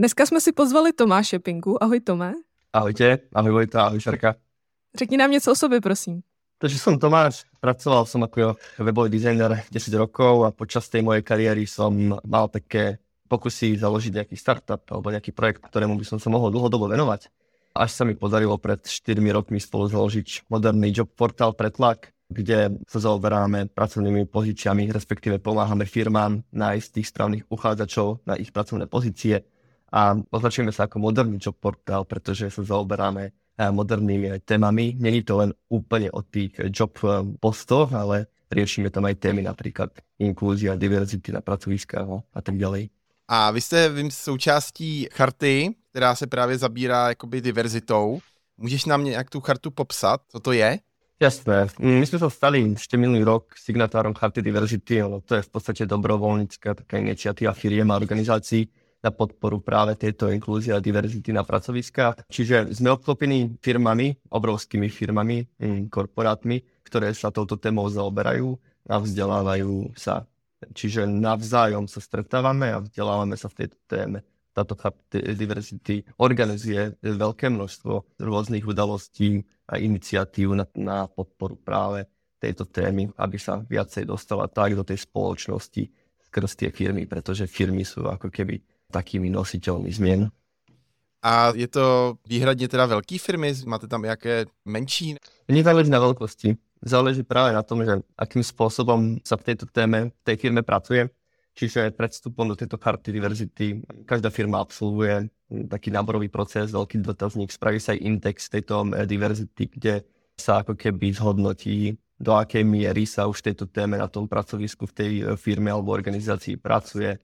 Dneska jsme si pozvali Tomáše Pinku. Ahoj Tomé. Ahojte, ahoj Vojta, ahoj Šarka. Řekni nám něco o sobě, prosím. Takže som Tomáš, pracoval som ako webový dizajner 10 rokov a počas tej mojej kariéry som mal také pokusy založiť nejaký startup alebo nejaký projekt, ktorému by som sa mohol dlhodobo venovať. Až sa mi podarilo pred 4 rokmi spolu založiť moderný job portál Pretlak, kde sa zaoberáme pracovnými pozíciami, respektíve pomáhame firmám nájsť tých správnych uchádzačov na ich pracovné pozície a označujeme sa ako moderný job portál, pretože sa zaoberáme eh, modernými témami. Není to len úplne o tých job eh, postoch, ale riešime tam aj témy napríklad inklúzia, diverzity na pracoviskách no, a tak ďalej. A vy jste vím, součástí charty, která se právě zabírá jakoby diverzitou. Můžeš nám nějak tu chartu popsat, co to je? Jasné. My sme sa stali ešte minulý rok signatárom Charty Diverzity, ale to je v podstate dobrovoľnícka taká iniciatíva firiem a organizácií, na podporu práve tejto inklúzie a diverzity na pracoviskách. Čiže sme obklopení firmami, obrovskými firmami, mm, korporátmi, ktoré sa touto témou zaoberajú a vzdelávajú sa. Čiže navzájom sa stretávame a vzdelávame sa v tejto téme. Táto diverzity organizuje veľké množstvo rôznych udalostí a iniciatív na, na podporu práve tejto témy, aby sa viacej dostala tak do tej spoločnosti skrz tie firmy, pretože firmy sú ako keby takými nositeľmi zmien. A je to výhradně teda velký firmy? Máte tam nějaké menší? Nezáleží na veľkosti. Záleží práve na tom, že akým spôsobom sa v tejto téme, v tej firme pracuje. Čiže pred vstupom do tejto karty diverzity každá firma absolvuje taký náborový proces, veľký dotazník, spraví sa aj index tejto diverzity, kde sa ako keby zhodnotí, do akej miery sa už tejto téme na tom pracovisku v tej firme alebo organizácii pracuje,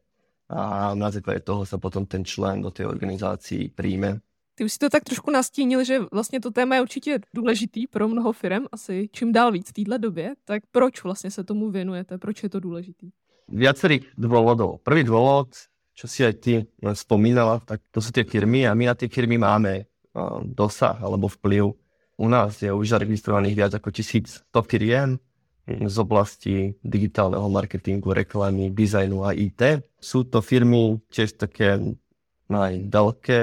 a na základe toho sa potom ten člen do tej organizácii príjme. Ty už si to tak trošku nastínil, že vlastně to téma je určitě důležitý pro mnoho firm, asi čím dál víc v téhle době, tak proč vlastně se tomu věnujete, proč je to důležitý? Viacerých dôvodov. Prvý dôvod, čo si aj ty spomínala, tak to sú tie firmy a my na tie firmy máme dosah alebo vplyv. U nás je už zaregistrovaných viac ako tisíc top firiem, z oblasti digitálneho marketingu, reklamy, dizajnu a IT. Sú to firmy tiež také aj veľké,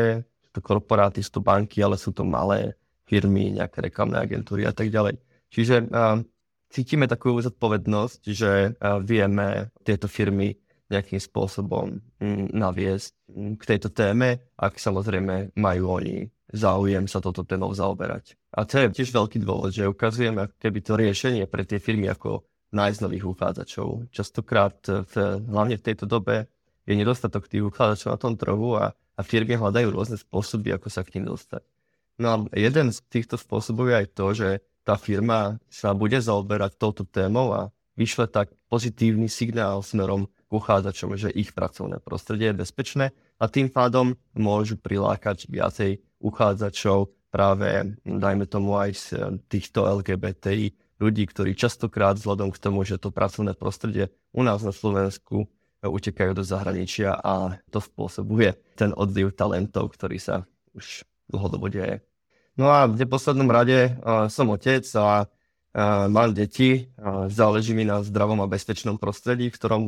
to korporáty, sú to banky, ale sú to malé firmy, nejaké reklamné agentúry a tak ďalej. Čiže uh, cítime takú zodpovednosť, že uh, vieme tieto firmy nejakým spôsobom um, naviesť um, k tejto téme, ak samozrejme majú oni záujem sa toto témou zaoberať. A to je tiež veľký dôvod, že ukazujeme keby to riešenie pre tie firmy ako nájsť nových uchádzačov. Častokrát, v, hlavne v tejto dobe, je nedostatok tých uchádzačov na tom trhu a, a firmy hľadajú rôzne spôsoby, ako sa k ním dostať. No a jeden z týchto spôsobov je aj to, že tá firma sa bude zaoberať touto témou a vyšle tak pozitívny signál smerom uchádzačom, že ich pracovné prostredie je bezpečné a tým pádom môžu prilákať viacej uchádzačov práve, dajme tomu aj z eh, týchto LGBTI ľudí, ktorí častokrát vzhľadom k tomu, že to pracovné prostredie u nás na Slovensku eh, utekajú do zahraničia a to spôsobuje ten odliv talentov, ktorý sa už dlhodobo deje. No a v neposlednom rade uh, som otec a mám deti, záleží mi na zdravom a bezpečnom prostredí, v ktorom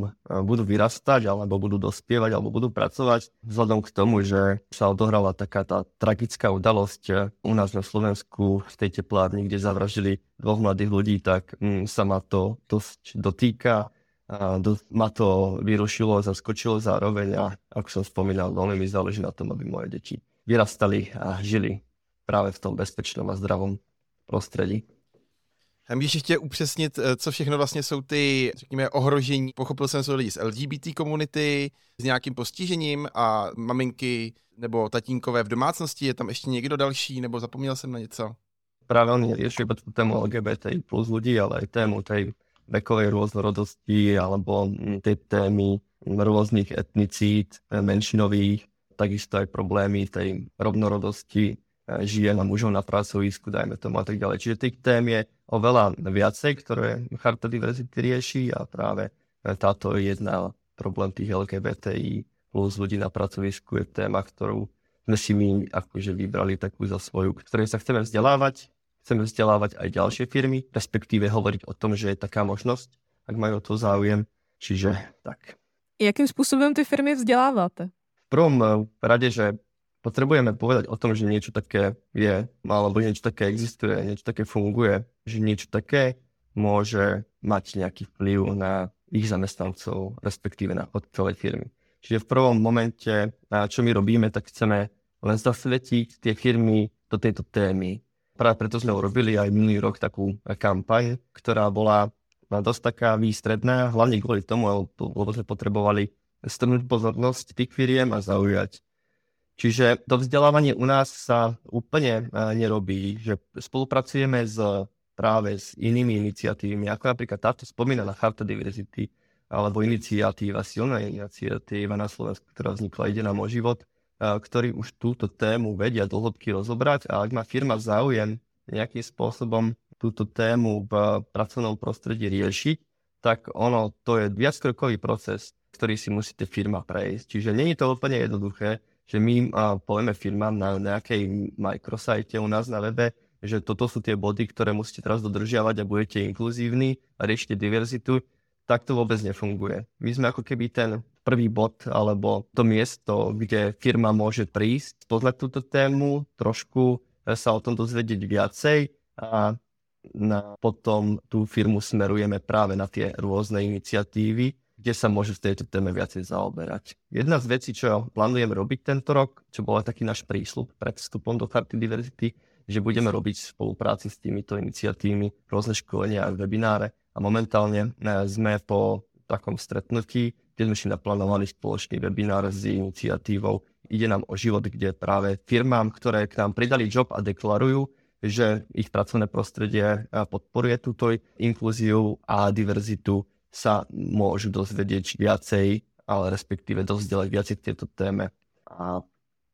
budú vyrastať, alebo budú dospievať, alebo budú pracovať. Vzhľadom k tomu, že sa odohrala taká tá tragická udalosť u nás na Slovensku v tej teplárni, kde zavraždili dvoch mladých ľudí, tak mm, sa ma to dosť dotýka. A do, ma to vyrušilo, zaskočilo zároveň a ako som spomínal, veľmi mi záleží na tom, aby moje deti vyrastali a žili práve v tom bezpečnom a zdravom prostredí. Já bych ještě upřesnit, eh, co všechno vlastně jsou ty, řekněme, ohrožení. Pochopil jsem, jsou lidi z LGBT komunity, s nějakým postižením a maminky nebo tatínkové v domácnosti. Je tam ještě někdo další, nebo zapomněl jsem na něco? Právě on nerieši iba tú tému LGBT plus ľudí, ale aj tému tej vekovej rôznorodosti alebo tej témy rôznych etnicít, menšinových, takisto aj problémy tej rovnorodosti E, žien a mužov na pracovisku, dajme tomu a tak ďalej. Čiže tých tém je oveľa viacej, ktoré Charta Diversity rieši a práve táto je jedna problém tých LGBTI plus ľudí na pracovisku je téma, ktorú sme si my akože vybrali takú za svoju, ktorej sa chceme vzdelávať, chceme vzdelávať aj ďalšie firmy, respektíve hovoriť o tom, že je taká možnosť, ak majú o to záujem. Čiže tak. Jakým spôsobom ty firmy vzdeláváte? V prvom rade, že potrebujeme povedať o tom, že niečo také je, alebo niečo také existuje, niečo také funguje, že niečo také môže mať nejaký vplyv na ich zamestnancov, respektíve na celej firmy. Čiže v prvom momente, čo my robíme, tak chceme len zasvetiť tie firmy do tejto témy. Práve preto sme urobili aj minulý rok takú kampaň, ktorá bola dosť taká výstredná, hlavne kvôli tomu, lebo sme potrebovali strnúť pozornosť tých firiem a zaujať Čiže to vzdelávanie u nás sa úplne e, nerobí, že spolupracujeme s, práve s inými iniciatívami, ako napríklad táto spomínaná Charta Diversity, alebo iniciatíva, silná iniciatíva na Slovensku, ktorá vznikla Ide nám o život, ktorí už túto tému vedia do rozobrať a ak má firma záujem nejakým spôsobom túto tému v pracovnom prostredí riešiť, tak ono, to je viackrokový proces, ktorý si musíte firma prejsť. Čiže je to úplne jednoduché, že my povieme firmám na nejakej microsite u nás na webe, že toto sú tie body, ktoré musíte teraz dodržiavať a budete inkluzívni a riešite diverzitu, tak to vôbec nefunguje. My sme ako keby ten prvý bod alebo to miesto, kde firma môže prísť, poznať túto tému, trošku sa o tom dozvedieť viacej a na, potom tú firmu smerujeme práve na tie rôzne iniciatívy, kde sa môže v tejto téme viacej zaoberať. Jedna z vecí, čo plánujem robiť tento rok, čo bol taký náš prísľub pred vstupom do Charty Diversity, že budeme robiť v spolupráci s týmito iniciatívmi rôzne školenia a webináre. A momentálne e, sme po takom stretnutí, kde sme si naplánovali spoločný webinár s iniciatívou Ide nám o život, kde práve firmám, ktoré k nám pridali job a deklarujú, že ich pracovné prostredie e, podporuje túto inklúziu a diverzitu, sa môžu dozvedieť viacej, ale respektíve dozdelať viacej k tejto téme. A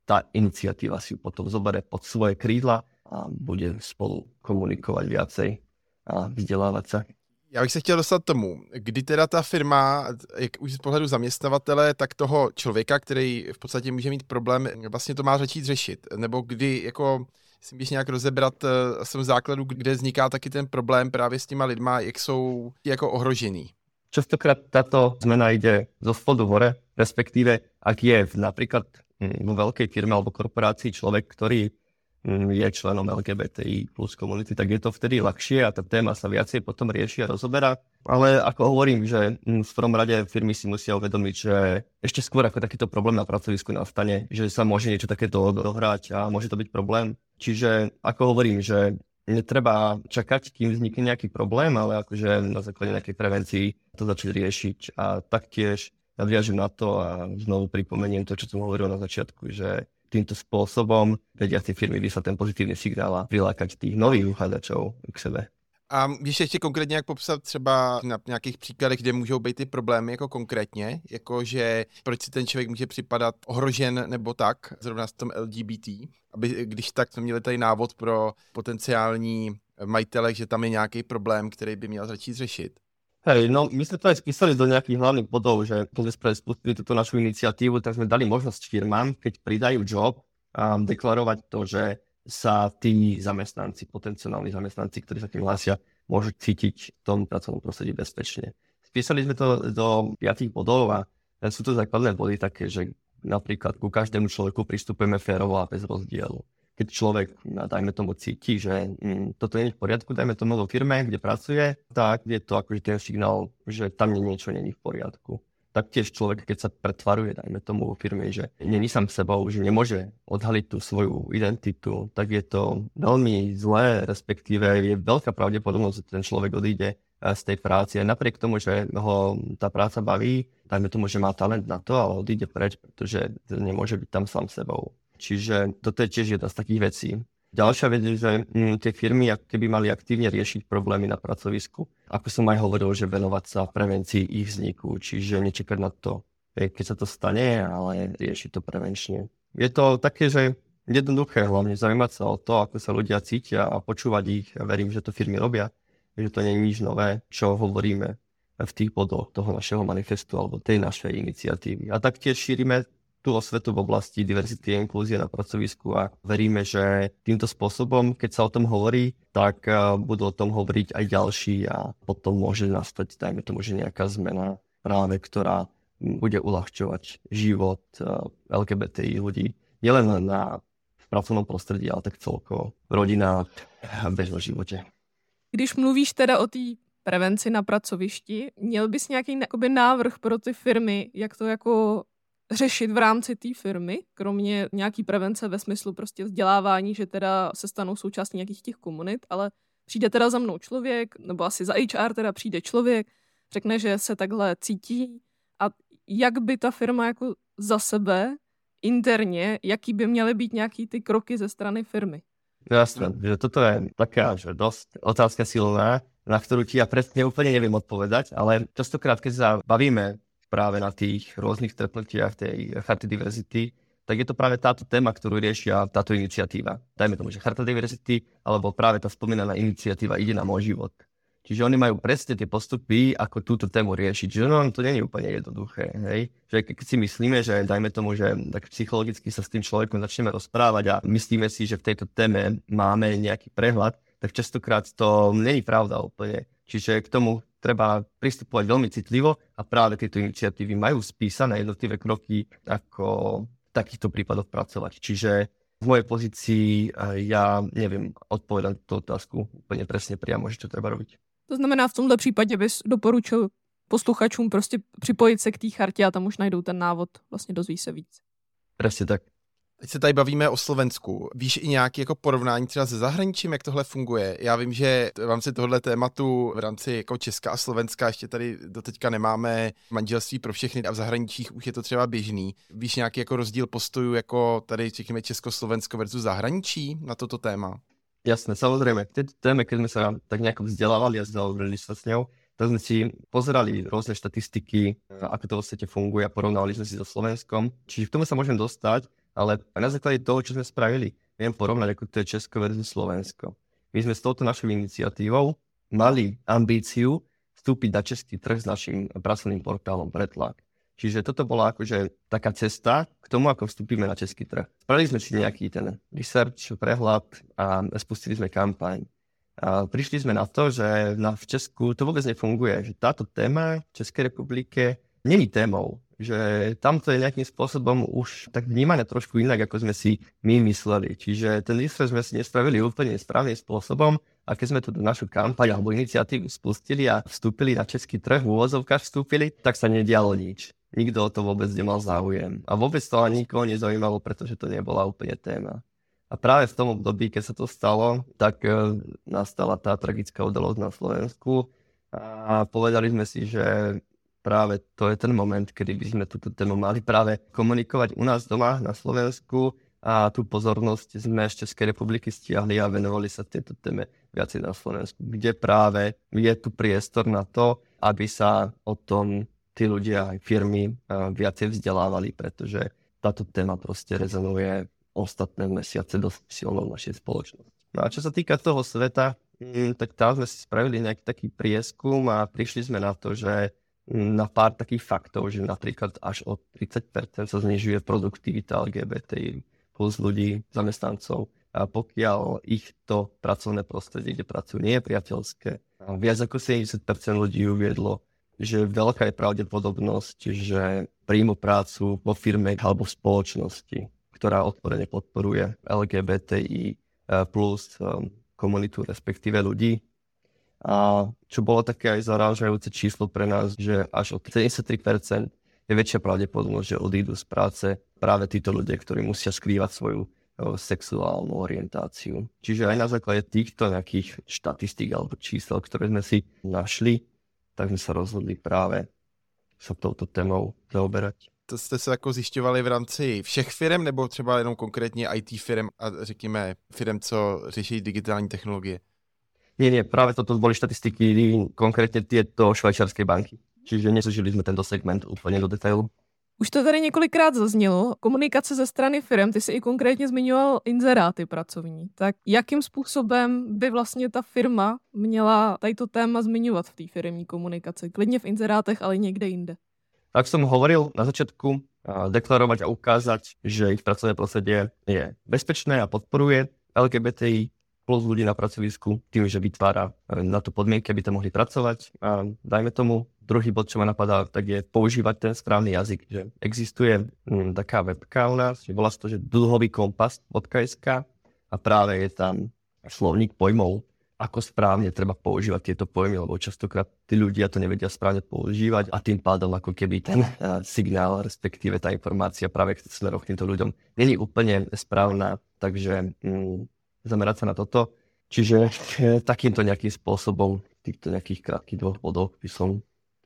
tá iniciatíva si ju potom zoberie pod svoje krídla a bude spolu komunikovať viacej a vzdelávať sa. Já bych se chtěl dostat tomu, kdy teda ta firma, jak už z pohledu zaměstnavatele, tak toho člověka, který v podstatě může mít problém, vlastně to má začít řešit. Nebo kdy, jako, si bych nějak rozebrat uh, jsem základu, kde vzniká taky ten problém právě s těma lidma, jak jsou jako ohrožený. Častokrát táto zmena ide zo spodu hore, respektíve ak je napríklad hm, vo veľkej firme alebo korporácii človek, ktorý je členom LGBTI plus komunity, tak je to vtedy ľahšie a tá téma sa viacej potom rieši a rozoberá. Ale ako hovorím, že hm, v prvom rade firmy si musia uvedomiť, že ešte skôr ako takýto problém na pracovisku nastane, že sa môže niečo takéto dohrať a môže to byť problém. Čiže ako hovorím, že netreba čakať, kým vznikne nejaký problém, ale akože na základe nejakej prevencii to začať riešiť. A taktiež nadviažem na to a znovu pripomeniem to, čo som hovoril na začiatku, že týmto spôsobom vedia tie firmy vyslať ten pozitívny signál a prilákať tých nových uchádzačov k sebe. A můžeš ještě konkrétně jak popsat třeba na nějakých příkladech, kde můžou být ty problémy jako konkrétně, jako že proč si ten člověk může připadat ohrožen nebo tak, zrovna s tom LGBT, aby když tak jsme měli tady návod pro potenciální majitele, že tam je nějaký problém, který by měl začít řešit. Hej, no my sme to aj spísali do nejakých hlavných bodov, že keď sme spustili túto našu iniciatívu, tak sme dali možnosť firmám, keď pridajú job, um, deklarovať to, že sa tí zamestnanci, potenciálni zamestnanci, ktorí sa tým hlásia, môžu cítiť v tom pracovnom prostredí bezpečne. Spísali sme to do piatých bodov a sú to základné body také, že napríklad ku každému človeku pristupujeme férovo a bez rozdielu. Keď človek, dajme tomu, cíti, že mm, toto nie je v poriadku, dajme tomu vo firme, kde pracuje, tak je to akože ten signál, že tam niečo není v poriadku taktiež človek, keď sa pretvaruje, dajme tomu vo firme, že není sám sebou, že nemôže odhaliť tú svoju identitu, tak je to veľmi zlé, respektíve je veľká pravdepodobnosť, že ten človek odíde eh, z tej práce. A napriek tomu, že ho tá práca baví, dajme tomu, že má talent na to, ale odíde preč, pretože nemôže byť tam sám sebou. Čiže toto je tiež jedna z takých vecí. Ďalšia vec je, že mm, tie firmy ako keby mali aktívne riešiť problémy na pracovisku. Ako som aj hovoril, že venovať sa prevencii ich vzniku, čiže nečakať na to, keď sa to stane, ale riešiť to prevenčne. Je to také, že jednoduché hlavne zaujímať sa o to, ako sa ľudia cítia a počúvať ich. Ja verím, že to firmy robia, že to nie je nič nové, čo hovoríme v tých bodoch toho našeho manifestu alebo tej našej iniciatívy. A taktiež šírime tú osvetu v oblasti diverzity a inklúzie na pracovisku a veríme, že týmto spôsobom, keď sa o tom hovorí, tak eh, budú o tom hovoriť aj ďalší a potom môže nastať, dajme tomu, že nejaká zmena práve, ktorá bude uľahčovať život eh, LGBTI ľudí. Nielen na v pracovnom prostredí, ale tak celkovo v rodinách a bežnom živote. Když mluvíš teda o té prevenci na pracovišti, měl bys nějaký návrh pro ty firmy, jak to jako řešit v rámci té firmy, kromě nějaký prevence ve smyslu prostě vzdělávání, že teda se stanou součástí nějakých těch komunit, ale přijde teda za mnou člověk, nebo asi za HR teda přijde člověk, řekne, že se takhle cítí a jak by ta firma jako za sebe interně, jaký by měly být nějaký ty kroky ze strany firmy. Jasné, že toto je taká, že dosť otázka silná, na ktorú ti ja presne úplne neviem odpovedať, ale častokrát, keď sa bavíme práve na tých rôznych stretnutiach tej charty diverzity, tak je to práve táto téma, ktorú riešia táto iniciatíva. Dajme tomu, že charta diverzity, alebo práve tá spomínaná iniciatíva ide na môj život. Čiže oni majú presne tie postupy, ako túto tému riešiť. Čiže no, to nie je úplne jednoduché. Hej? Že keď si myslíme, že dajme tomu, že tak psychologicky sa s tým človekom začneme rozprávať a myslíme si, že v tejto téme máme nejaký prehľad, tak častokrát to není pravda úplne. Čiže k tomu treba pristupovať veľmi citlivo a práve tieto iniciatívy majú spísané jednotlivé kroky, ako v takýchto prípadoch pracovať. Čiže v mojej pozícii eh, ja neviem odpovedať tú otázku úplne presne priamo, že čo treba robiť. To znamená, v tomto případě bys doporučil posluchačům prostě připojit se k té chartě a tam už najdou ten návod, vlastně dozví se víc. Presne tak. Teď se tady bavíme o Slovensku. Víš i nějaké jako porovnání třeba se zahraničím, jak tohle funguje? Já vím, že v rámci tohle tématu v rámci jako Česka a Slovenska ještě tady doteďka nemáme manželství pro všechny a v zahraničích už je to třeba běžný. Víš nějaký jako rozdíl postojů jako tady řekněme Československo versus zahraničí na toto téma? Jasné, samozrejme. V tejto téme, keď sme tak nejako vzdelávali a zaobrali sa s ňou, tak sme si pozerali rôzne štatistiky, ako to v funguje a porovnali sme si so Slovenskom. Čiže k tomu sa môžem dostať ale na základe toho, čo sme spravili, viem porovnať, ako to je Česko versus Slovensko. My sme s touto našou iniciatívou mali ambíciu vstúpiť na český trh s našim pracovným portálom Pretlak. Čiže toto bola akože taká cesta k tomu, ako vstúpime na český trh. Spravili sme si nejaký ten research, prehľad a spustili sme kampaň. A prišli sme na to, že na, v Česku to vôbec nefunguje, že táto téma v Českej republike není témou že tam to je nejakým spôsobom už tak vnímané trošku inak, ako sme si my mysleli. Čiže ten research sme si nespravili úplne správnym spôsobom a keď sme tú našu kampaň alebo iniciatívu spustili a vstúpili na český trh, v úvozovkách vstúpili, tak sa nedialo nič. Nikto o to vôbec nemal záujem. A vôbec to ani nikoho nezaujímalo, pretože to nebola úplne téma. A práve v tom období, keď sa to stalo, tak e, nastala tá tragická udalosť na Slovensku a povedali sme si, že práve to je ten moment, kedy by sme túto tému mali práve komunikovať u nás doma na Slovensku a tú pozornosť sme z Českej republiky stiahli a venovali sa tejto téme viacej na Slovensku, kde práve je tu priestor na to, aby sa o tom tí ľudia aj firmy viacej vzdelávali, pretože táto téma proste rezonuje ostatné mesiace dosť silno našej spoločnosti. No a čo sa týka toho sveta, mm, tak tam sme si spravili nejaký taký prieskum a prišli sme na to, že na pár takých faktov, že napríklad až o 30% sa znižuje produktivita LGBTI plus ľudí, zamestnancov. A pokiaľ ich to pracovné prostredie, kde pracujú, nie je priateľské, a viac ako 70% ľudí uviedlo, že veľká je pravdepodobnosť, že príjmu prácu vo firme alebo v spoločnosti, ktorá otvorene podporuje LGBTI plus um, komunitu, respektíve ľudí, a čo bolo také aj zarážajúce číslo pre nás, že až o 73% je väčšia pravdepodobnosť, že odídu z práce práve títo ľudia, ktorí musia skrývať svoju sexuálnu orientáciu. Čiže aj na základe týchto nejakých štatistík alebo čísel, ktoré sme si našli, tak sme sa rozhodli práve sa touto témou zaoberať. To jste se jako zjišťovali v rámci všech firm nebo třeba jenom konkrétně IT firm a řekněme firm, co řeší digitální technologie? Nie, nie, práve toto boli štatistiky konkrétne tieto švajčiarskej banky. Čiže nesužili sme tento segment úplne do detailu. Už to tady několikrát zaznělo. Komunikace ze strany firm, ty si i konkrétně zmiňoval inzeráty pracovní. Tak jakým způsobem by vlastně ta firma měla tady to téma zmiňovat v té firmní komunikaci? Klidně v inzerátech, ale někde jinde. Tak som hovoril na začiatku, deklarovať a ukázať, že ich pracovné prostredie je bezpečné a podporuje LGBTI plus ľudí na pracovisku tým, že vytvára e, na to podmienky, aby to mohli pracovať. A dajme tomu, druhý bod, čo ma napadá, tak je používať ten správny jazyk. Že existuje m, taká webka u nás, že volá to, že dlhový kompas.sk a práve je tam slovník pojmov, ako správne treba používať tieto pojmy, lebo častokrát tí ľudia to nevedia správne používať a tým pádom ako keby ten uh, signál, respektíve tá informácia práve k smerom k týmto ľuďom není úplne správna. Takže mm, zamerať sa na toto. Čiže takýmto nejakým spôsobom týchto nejakých krátkých dvoch bodoch by som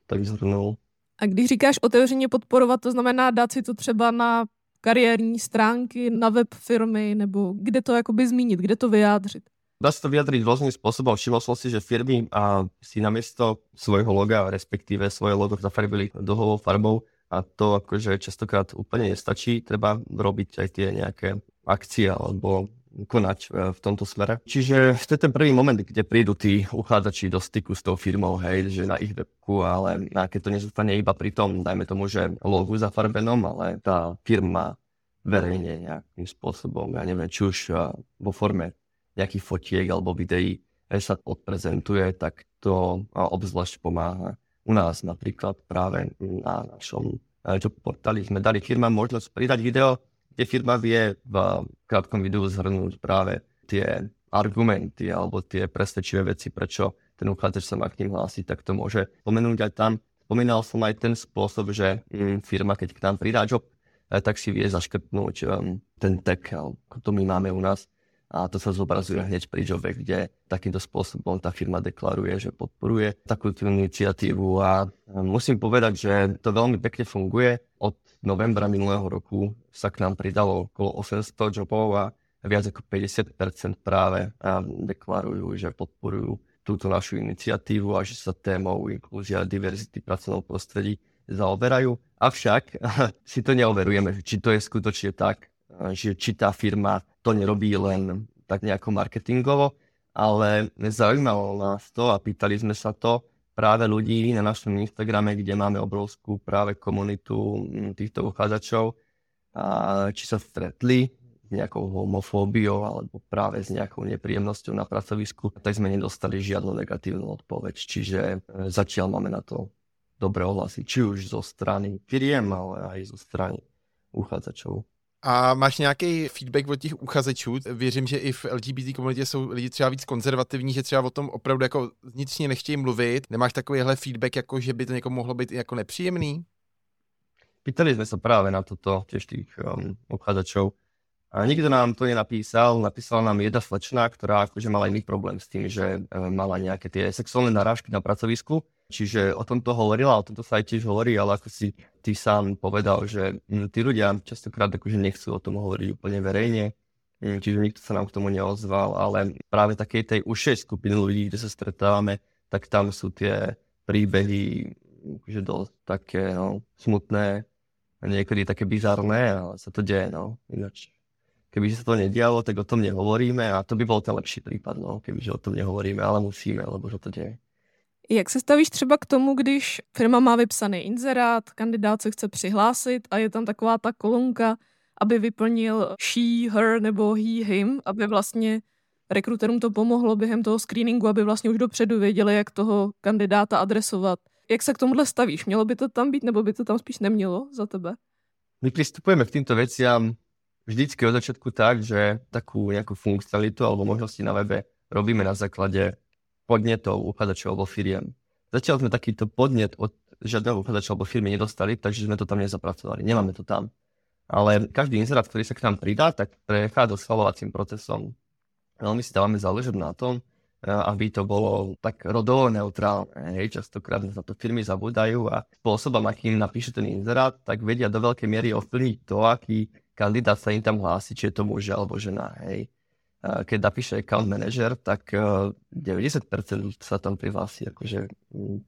tak zhrnul. A když říkáš otevřeně podporovat, to znamená dát si to třeba na kariérní stránky, na web firmy, nebo kde to jakoby zmínit, kde to vyjádřit? Dá sa to vyjadriť rôznym spôsobom. Všimol som si, že firmy a si namiesto svojho loga, respektíve svoje logo zafarbili dlhovou farbou a to akože častokrát úplne nestačí. Treba robiť aj tie nejaké akcie alebo konať e, v tomto smere. Čiže to je ten prvý moment, kde prídu tí uchádzači do styku s tou firmou, hej, že na ich webku, ale keď to nezostane iba pri tom, dajme tomu, že logu zafarbenom, ale tá firma verejne nejakým spôsobom, ja neviem, či už e, vo forme nejakých fotiek alebo videí e, sa odprezentuje, tak to obzvlášť pomáha. U nás napríklad práve na našom job portáli sme dali firmám možnosť pridať video, kde firma vie v krátkom videu zhrnúť práve tie argumenty alebo tie presvedčivé veci, prečo ten uchádzač sa má k ním hlásiť, tak to môže pomenúť aj tam. Spomínal som aj ten spôsob, že mm, firma, keď k nám pridá job, eh, tak si vie zaškrtnúť um, ten tag, ako to my máme u nás. A to sa zobrazuje hneď pri jobe, kde takýmto spôsobom tá firma deklaruje, že podporuje takúto iniciatívu. A musím povedať, že to veľmi pekne funguje. Novembra minulého roku sa k nám pridalo okolo 800 jobov a viac ako 50% práve deklarujú, že podporujú túto našu iniciatívu a že sa témou inklúzia a diverzity v pracovnom prostredí zaoberajú. Avšak si to neoverujeme, či to je skutočne tak, že či tá firma to nerobí len tak nejako marketingovo, ale zaujímalo nás to a pýtali sme sa to, práve ľudí na našom Instagrame, kde máme obrovskú práve komunitu mm, týchto uchádzačov, či sa stretli s nejakou homofóbiou alebo práve s nejakou nepríjemnosťou na pracovisku, tak sme nedostali žiadnu negatívnu odpoveď. Čiže e, zatiaľ máme na to dobré ohlasy, či už zo strany firiem, ale aj zo strany uchádzačov. A máš nějaký feedback od těch uchazečů? Věřím, že i v LGBT komunitě jsou lidi třeba víc konzervativní, že třeba o tom opravdu jako vnitřně nechtějí mluvit. Nemáš takovýhle feedback, jako že by to někomu mohlo být jako nepříjemný? Pýtali sme sa práve na toto, tiež tých um, uchádzačov. A nikto nám to nenapísal. Napísala nám jedna slečna, ktorá akože mala iný problém s tým, že um, mala nejaké tie sexuálne narážky na pracovisku Čiže o tomto hovorila, o tomto sa aj tiež hovorí, ale ako si ty sám povedal, že mm, tí ľudia častokrát akože nechcú o tom hovoriť úplne verejne, mm, čiže nikto sa nám k tomu neozval, ale práve takej tej užšej skupiny ľudí, kde sa stretávame, tak tam sú tie príbehy akože dosť také no, smutné, niekedy také bizarné, ale sa to deje, no, ináč. Keby sa to nedialo, tak o tom nehovoríme a to by bol ten lepší prípad, no, kebyže o tom nehovoríme, ale musíme, lebo sa to deje. Jak se stavíš třeba k tomu, když firma má vypsaný inzerát, kandidát se chce přihlásit a je tam taková ta kolonka, aby vyplnil she, her nebo he, him, aby vlastně rekruterům to pomohlo během toho screeningu, aby vlastně už dopředu věděli, jak toho kandidáta adresovat. Jak se k tomuhle stavíš? Mělo by to tam být, nebo by to tam spíš nemělo za tebe? My pristupujeme k týmto veciam vždycky od začiatku tak, že takú nejakú funkcionalitu alebo možnosti na webe robíme na základe podnetov uchádzačov alebo firiem. Zatiaľ sme takýto podnet od žiadneho uchádzača alebo firmy nedostali, takže sme to tam nezapracovali. Nemáme to tam. Ale každý inzerát, ktorý sa k nám pridá, tak prechádza schvalovacím procesom. Veľmi si dávame záležať na tom, eh, aby to bolo tak rodovo neutrálne. Hej. Častokrát na to firmy zabúdajú a spôsobom, akým napíše ten inzerát, tak vedia do veľkej miery ovplyvniť to, aký kandidát sa im tam hlási, či je to muž alebo žena. Hej. Keď napíše account manager, tak 90% e, sa tam prihlási akože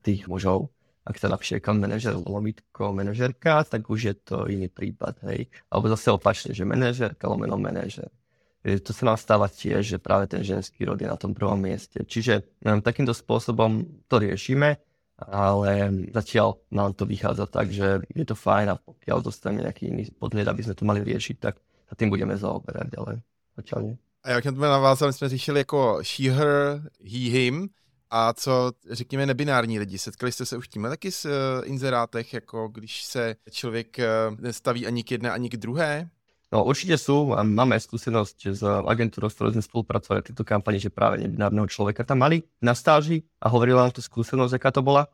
tých mužov. Ak sa napíše account manager, lomitko manažerka, tak už je to iný prípad. Hej. Alebo zase opačne, že manažerka, lomeno manažer. To sa nám stáva tiež, že práve ten ženský rod je na tom prvom mieste. Čiže um, takýmto spôsobom to riešime ale zatiaľ nám to vychádza tak, že je to fajn a pokiaľ dostane nejaký iný podnet, aby sme to mali riešiť, tak sa tým budeme zaoberať, ale zatiaľ nie. A jak jsme navázali, jsme řešili jako she, her, he, him, a co, řekněme, nebinární lidi? Setkali jste se už tímhle taky s uh, inzerátech, jako když se člověk uh, nestaví ani k jedné, ani k druhé? No určite sú, a máme skúsenosť s agentúrou, s ktorou sme spolupracovali v tejto kampani, že práve nebinárneho človeka tam mali na stáži a hovorila nám tú skúsenosť, aká to bola.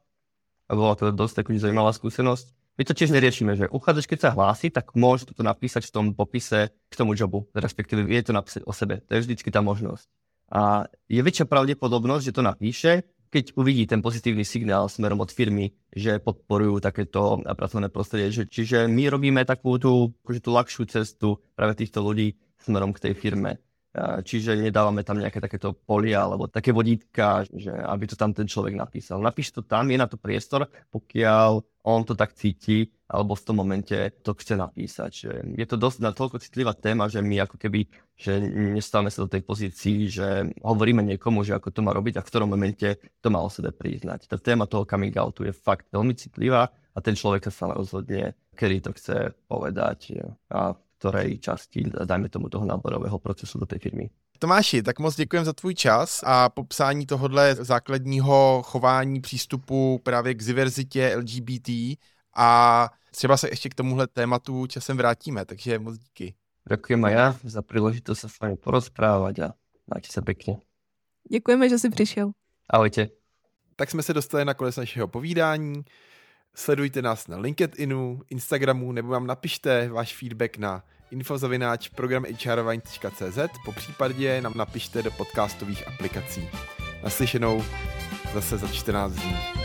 A bola to dosť takú zaujímavá skúsenosť. My to tiež neriešime, že uchádzač, keď sa hlási, tak môže to napísať v tom popise k tomu jobu, respektíve vie to napísať o sebe. To je vždycky tá možnosť. A je väčšia pravdepodobnosť, že to napíše, keď uvidí ten pozitívny signál smerom od firmy, že podporujú takéto pracovné prostredie. Že, čiže my robíme takú tú, akože tú ľahšiu cestu práve týchto ľudí smerom k tej firme. Čiže nedávame tam nejaké takéto polia alebo také vodítka, že aby to tam ten človek napísal. Napíš to tam, je na to priestor, pokiaľ on to tak cíti alebo v tom momente to chce napísať. Že je to dosť na toľko citlivá téma, že my ako keby že nestávame sa do tej pozícii, že hovoríme niekomu, že ako to má robiť a v ktorom momente to má o sebe priznať. Tá téma toho coming outu je fakt veľmi citlivá a ten človek sa rozhodne, kedy to chce povedať a ktorej časti, dajme tomu toho náborového procesu do té firmy. Tomáši, tak moc děkujeme za tvůj čas a popsání tohohle základního chování přístupu právě k diverzitě LGBT a třeba se ještě k tomuhle tématu časem vrátíme, takže moc díky. Ďakujem aj ja za príležitosť sa s vami porozprávať a majte sa pekne. Děkujeme, že jsi přišel. Ahojte. Tak jsme se dostali na konec našeho povídání. Sledujte nás na LinkedInu, Instagramu nebo vám napište váš feedback na infozavináč programhrvine.cz po případě nám napište do podcastových aplikací. Naslyšenou zase za 14 dní.